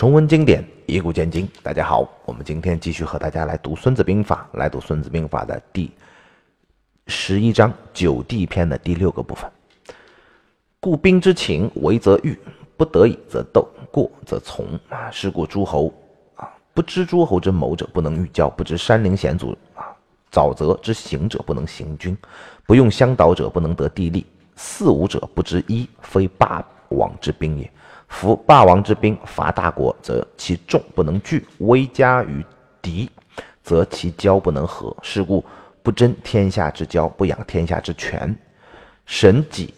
重温经典，以古鉴今。大家好，我们今天继续和大家来读《孙子兵法》，来读《孙子兵法》的第十一章九地篇的第六个部分。故兵之情，为则御，不得已则斗，过则从。啊，是故诸侯啊，不知诸侯之谋者，不能御交；不知山陵险阻啊，沼泽之行者，不能行军；不用乡导者，不能得地利。四五者，不知一，非霸王之兵也。夫霸王之兵伐大国，则其众不能聚；威加于敌，则其交不能和。是故不争天下之交，不养天下之权，神己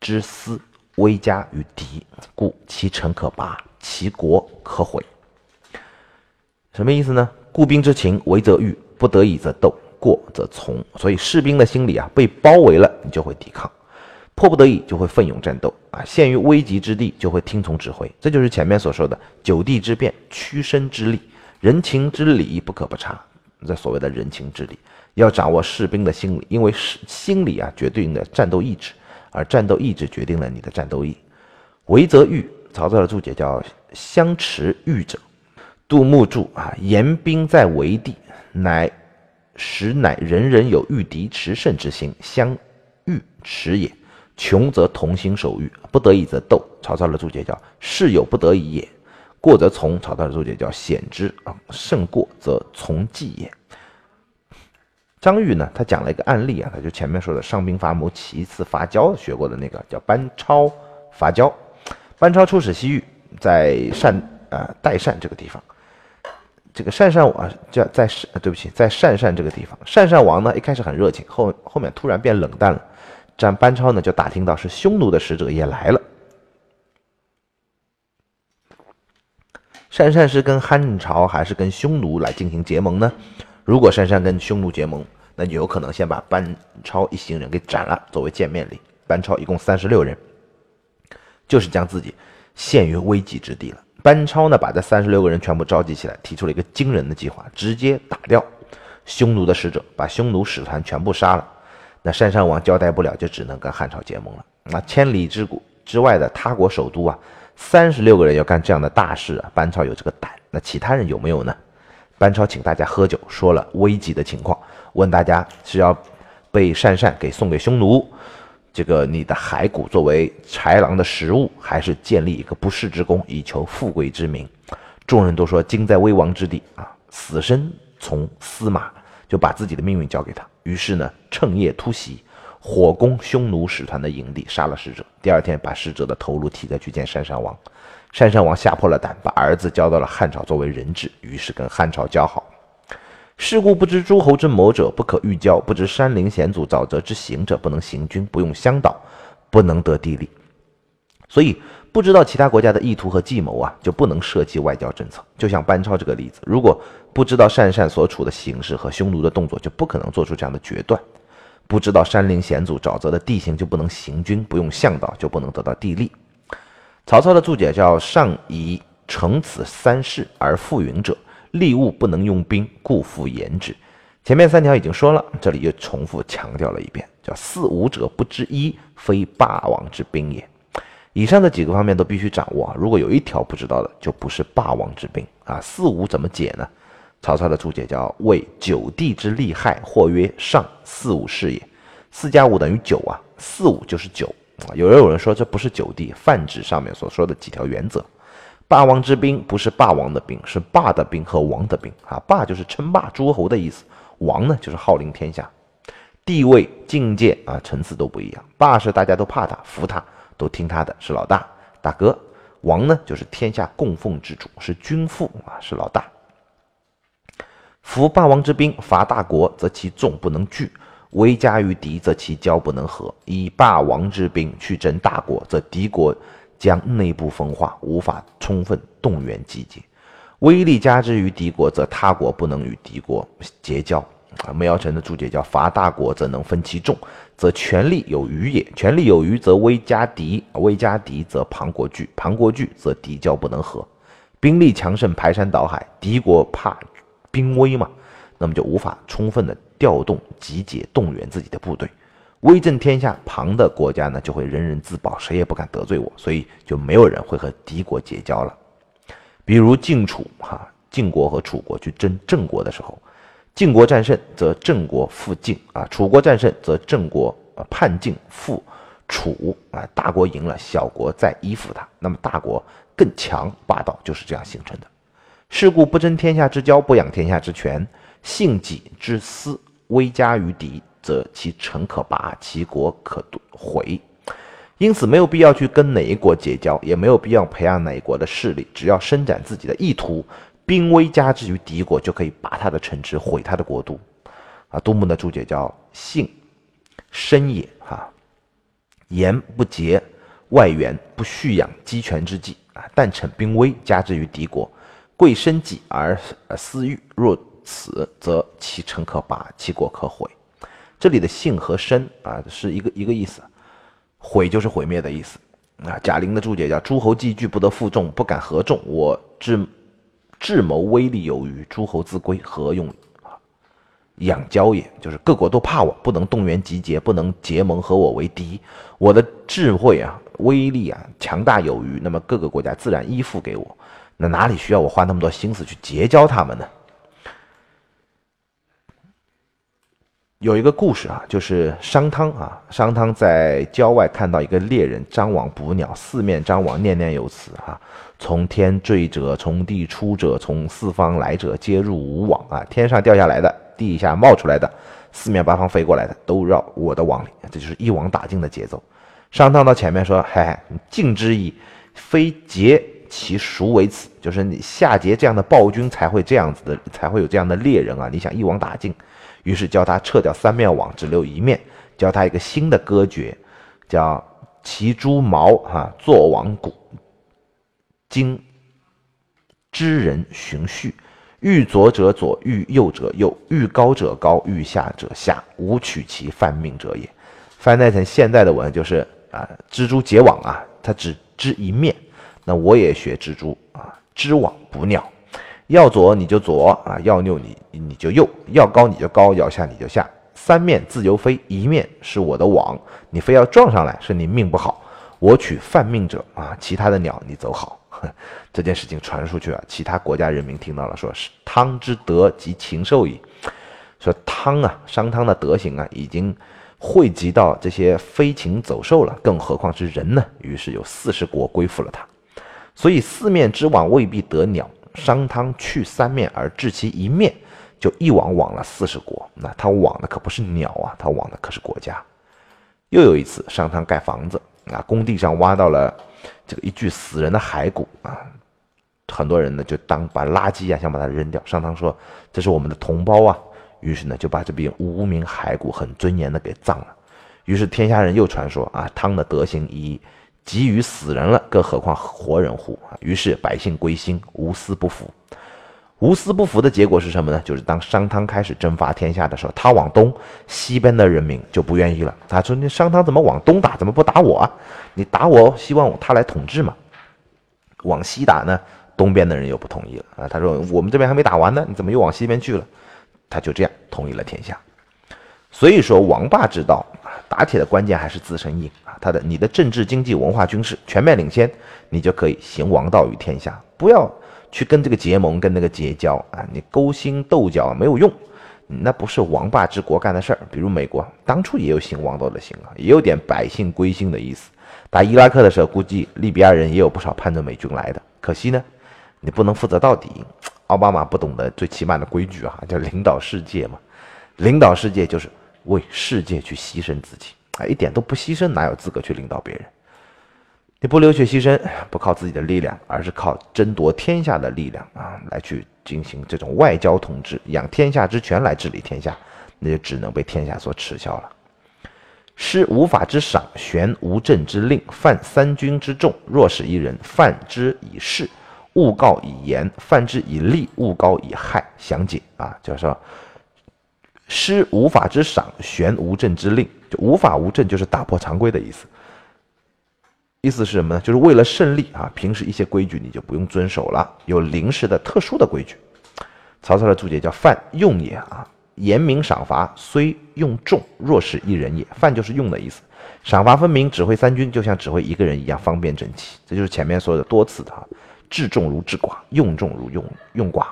之私，威加于敌，故其臣可拔，其国可毁。什么意思呢？故兵之情，为则御，不得已则斗，过则从。所以士兵的心理啊，被包围了，你就会抵抗。迫不得已就会奋勇战斗啊，陷于危急之地就会听从指挥，这就是前面所说的九地之变，屈身之力，人情之理不可不察。这所谓的人情之理，要掌握士兵的心理，因为是心理啊决定了战斗意志，而战斗意志决定了你的战斗力。为则御，曹操的注解叫相持御者。杜牧注啊，严兵在围地，乃实乃人人有御敌持胜之心，相御持也。穷则同心守欲，不得已则斗。曹操的注解叫“事有不得已也”，过则从。曹操的注解叫“险之啊，胜过则从计也”。张玉呢，他讲了一个案例啊，他就前面说的上兵伐谋，其次伐交，学过的那个叫班超伐交。班超出使西域，在善啊代善这个地方，这个善善王叫在对不起，在善善这个地方，善善王呢一开始很热情，后后面突然变冷淡了。这样班超呢就打听到是匈奴的使者也来了。单善是跟汉朝还是跟匈奴来进行结盟呢？如果单善跟匈奴结盟，那就有可能先把班超一行人给斩了，作为见面礼。班超一共三十六人，就是将自己陷于危急之地了。班超呢把这三十六个人全部召集起来，提出了一个惊人的计划，直接打掉匈奴的使者，把匈奴使团全部杀了。那单善王交代不了，就只能跟汉朝结盟了。那千里之谷之外的他国首都啊，三十六个人要干这样的大事啊，班超有这个胆。那其他人有没有呢？班超请大家喝酒，说了危急的情况，问大家是要被单善给送给匈奴，这个你的骸骨作为豺狼的食物，还是建立一个不世之功以求富贵之名？众人都说今在危亡之地啊，死生从司马。就把自己的命运交给他。于是呢，趁夜突袭，火攻匈奴使团的营地，杀了使者。第二天，把使者的头颅提着去见单山王。单山王吓破了胆，把儿子交到了汉朝作为人质。于是跟汉朝交好。是故不知诸侯之谋者，不可预交；不知山陵险阻、沼泽之行者，不能行军；不用乡导，不能得地利。所以。不知道其他国家的意图和计谋啊，就不能设计外交政策。就像班超这个例子，如果不知道单善所处的形势和匈奴的动作，就不可能做出这样的决断。不知道山林险阻、沼泽的地形，就不能行军；不用向导，就不能得到地利。曹操的注解叫“上以成此三事而复允者，利物不能用兵，故复言之”。前面三条已经说了，这里又重复强调了一遍，叫“四五者不知一，非霸王之兵也”。以上的几个方面都必须掌握啊，如果有一条不知道的，就不是霸王之兵啊。四五怎么解呢？曹操的注解叫为九地之利害，或曰上四五是也。四加五等于九啊，四五就是九啊。有人有人说这不是九地，泛指上面所说的几条原则。霸王之兵不是霸王的兵，是霸的兵和王的兵啊。霸就是称霸诸侯的意思，王呢就是号令天下。地位境界啊层次都不一样，霸是大家都怕他服他。都听他的，是老大大哥。王呢，就是天下供奉之主，是君父啊，是老大。夫霸王之兵伐大国，则其众不能拒；威加于敌，则其交不能和。以霸王之兵去征大国，则敌国将内部分化，无法充分动员集结；威力加之于敌国，则他国不能与敌国结交。啊，梅尧臣的注解叫：伐大国，则能分其众，则权力有余也；权力有余，则威加敌；威加敌，则庞国惧；庞国惧，则敌交不能和。兵力强盛，排山倒海，敌国怕兵威嘛，那么就无法充分的调动、集结、动员自己的部队。威震天下，庞的国家呢，就会人人自保，谁也不敢得罪我，所以就没有人会和敌国结交了。比如晋楚哈，晋国和楚国去争郑国的时候，晋国战胜，则郑国复晋啊；楚国战胜，则郑国啊叛晋复楚啊。大国赢了，小国再依附他，那么大国更强霸道就是这样形成的。是故不争天下之交，不养天下之权，信己之私，威加于敌，则其臣可拔，其国可毁。因此，没有必要去跟哪一国结交，也没有必要培养哪一国的势力，只要伸展自己的意图，兵威加之于敌国，就可以拔他的城池，毁他的国都。啊，杜牧的注解叫“信深也”哈，言不竭，外援不蓄养鸡权之计啊，但逞兵威加之于敌国。贵生己而私欲，若此，则其城可拔，其国可毁。这里的“信”和“生”啊，是一个一个意思，“毁”就是毁灭的意思啊。贾玲的注解叫“诸侯既惧，不得负众，不敢合众。我之智谋威力有余，诸侯自归，何用？养交也，就是各国都怕我，不能动员集结，不能结盟和我为敌。我的智慧啊，威力啊，强大有余，那么各个国家自然依附给我。那哪里需要我花那么多心思去结交他们呢？有一个故事啊，就是商汤啊，商汤在郊外看到一个猎人张网捕鸟，四面张网，念念有词啊：“从天坠者，从地出者，从四方来者，皆入吾网啊！天上掉下来的，地下冒出来的，四面八方飞过来的，都绕我的网里。这就是一网打尽的节奏。商汤到前面说：“嗨，尽之矣，非结。”其孰为此？就是你夏桀这样的暴君才会这样子的，才会有这样的猎人啊！你想一网打尽，于是叫他撤掉三面网，只留一面，教他一个新的歌诀，叫其诸毛哈作网鼓，经知人循序，欲左者左，欲右者右，欲高者高，欲下者下，无取其犯命者也。翻译成现代的文就是啊，蜘蛛结网啊，它只织一面。那我也学蜘蛛啊，织网捕鸟，要左你就左啊，要右你你就右，要高你就高，要下你就下，三面自由飞，一面是我的网，你非要撞上来，是你命不好，我取犯命者啊，其他的鸟你走好。这件事情传出去啊，其他国家人民听到了，说是汤之德及禽兽矣，说汤啊，商汤的德行啊，已经汇集到这些飞禽走兽了，更何况是人呢？于是有四十国归附了他。所以四面之网未必得鸟，商汤去三面而治其一面，就一网网了四十国。那他网的可不是鸟啊，他网的可是国家。又有一次，商汤盖房子啊，工地上挖到了这个一具死人的骸骨啊，很多人呢就当把垃圾啊，想把它扔掉。商汤说：“这是我们的同胞啊。”于是呢就把这笔无名骸骨很尊严的给葬了。于是天下人又传说啊，汤的德行已。给予死人了，更何况活人乎？于是百姓归心，无私不服。无私不服的结果是什么呢？就是当商汤开始征伐天下的时候，他往东，西边的人民就不愿意了。他说：“你商汤怎么往东打？怎么不打我啊？你打我，希望他来统治嘛？往西打呢？东边的人又不同意了啊！他说：我们这边还没打完呢，你怎么又往西边去了？他就这样统一了天下。所以说，王霸之道打铁的关键还是自身硬啊。他的你的政治、经济、文化、军事全面领先，你就可以行王道于天下。不要去跟这个结盟、跟那个结交啊！你勾心斗角没有用，那不是王霸之国干的事儿。比如美国当初也有行王道的行啊，也有点百姓归心的意思。打伊拉克的时候，估计利比亚人也有不少盼着美军来的。可惜呢，你不能负责到底。奥巴马不懂得最起码的规矩啊，叫领导世界嘛。领导世界就是为世界去牺牲自己。啊，一点都不牺牲，哪有资格去领导别人？你不流血牺牲，不靠自己的力量，而是靠争夺天下的力量啊，来去进行这种外交统治，养天下之权来治理天下，那就只能被天下所耻笑了。施无法之赏，悬无政之令，犯三军之众，若使一人犯之以事，勿告以言；犯之以利，勿告以害。详解啊，就是说。施无法之赏，悬无政之令，就无法无政就是打破常规的意思。意思是什么呢？就是为了胜利啊，平时一些规矩你就不用遵守了，有临时的特殊的规矩。曹操的注解叫“犯用也”啊，严明赏罚，虽用众，若是一人也。犯就是用的意思，赏罚分明，指挥三军就像指挥一个人一样方便整齐。这就是前面说的多次的啊，治众如治寡，用众如用用寡。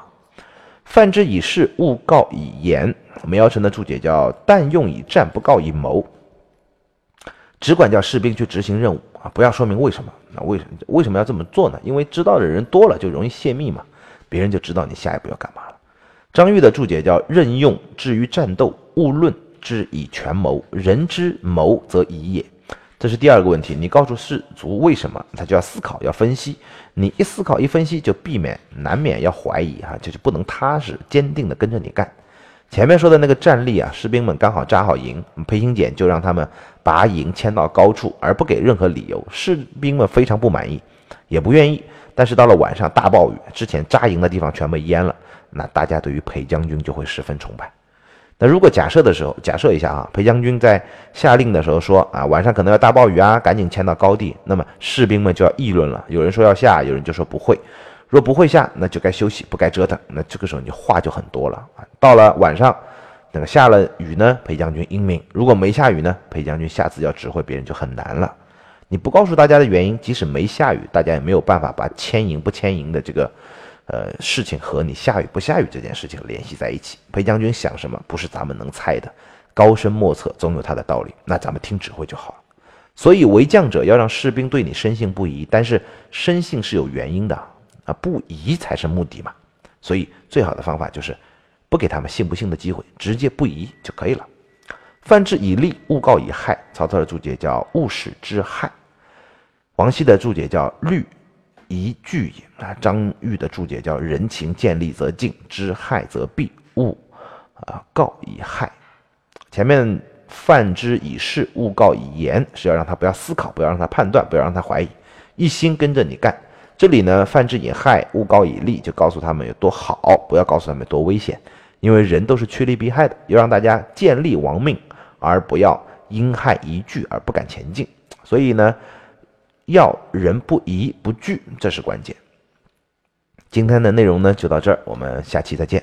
犯之以事，勿告以言。梅尧臣的注解叫“但用以战，不告以谋”，只管叫士兵去执行任务啊，不要说明为什么。那为什么为什么要这么做呢？因为知道的人多了，就容易泄密嘛，别人就知道你下一步要干嘛了。张玉的注解叫“任用至于战斗，勿论之以权谋。人之谋则已也。”这是第二个问题，你告诉士卒为什么，他就要思考，要分析。你一思考一分析，就避免难免要怀疑哈，就是不能踏实坚定的跟着你干。前面说的那个战例啊，士兵们刚好扎好营，裴行俭就让他们把营迁到高处，而不给任何理由。士兵们非常不满意，也不愿意。但是到了晚上大暴雨，之前扎营的地方全被淹了，那大家对于裴将军就会十分崇拜。那如果假设的时候，假设一下啊，裴将军在下令的时候说啊，晚上可能要大暴雨啊，赶紧迁到高地，那么士兵们就要议论了。有人说要下，有人就说不会。若不会下，那就该休息，不该折腾。那这个时候你话就很多了啊。到了晚上，那个下了雨呢，裴将军英明；如果没下雨呢，裴将军下次要指挥别人就很难了。你不告诉大家的原因，即使没下雨，大家也没有办法把牵营不牵营的这个。呃，事情和你下雨不下雨这件事情联系在一起。裴将军想什么，不是咱们能猜的，高深莫测，总有他的道理。那咱们听指挥就好了。所以为将者要让士兵对你深信不疑，但是深信是有原因的啊，不疑才是目的嘛。所以最好的方法就是不给他们信不信的机会，直接不疑就可以了。犯之以利，勿告以害。曹操的注解叫勿使之害。王羲的注解叫虑。宜惧也啊，张玉的注解叫“人情见利则敬，知害则避，勿啊告以害”。前面犯之以事，勿告以言，是要让他不要思考，不要让他判断，不要让他怀疑，一心跟着你干。这里呢，泛之以害，勿告以利，就告诉他们有多好，不要告诉他们多危险。因为人都是趋利避害的，要让大家见利亡命，而不要因害一惧而不敢前进。所以呢。要人不疑不惧，这是关键。今天的内容呢就到这儿，我们下期再见。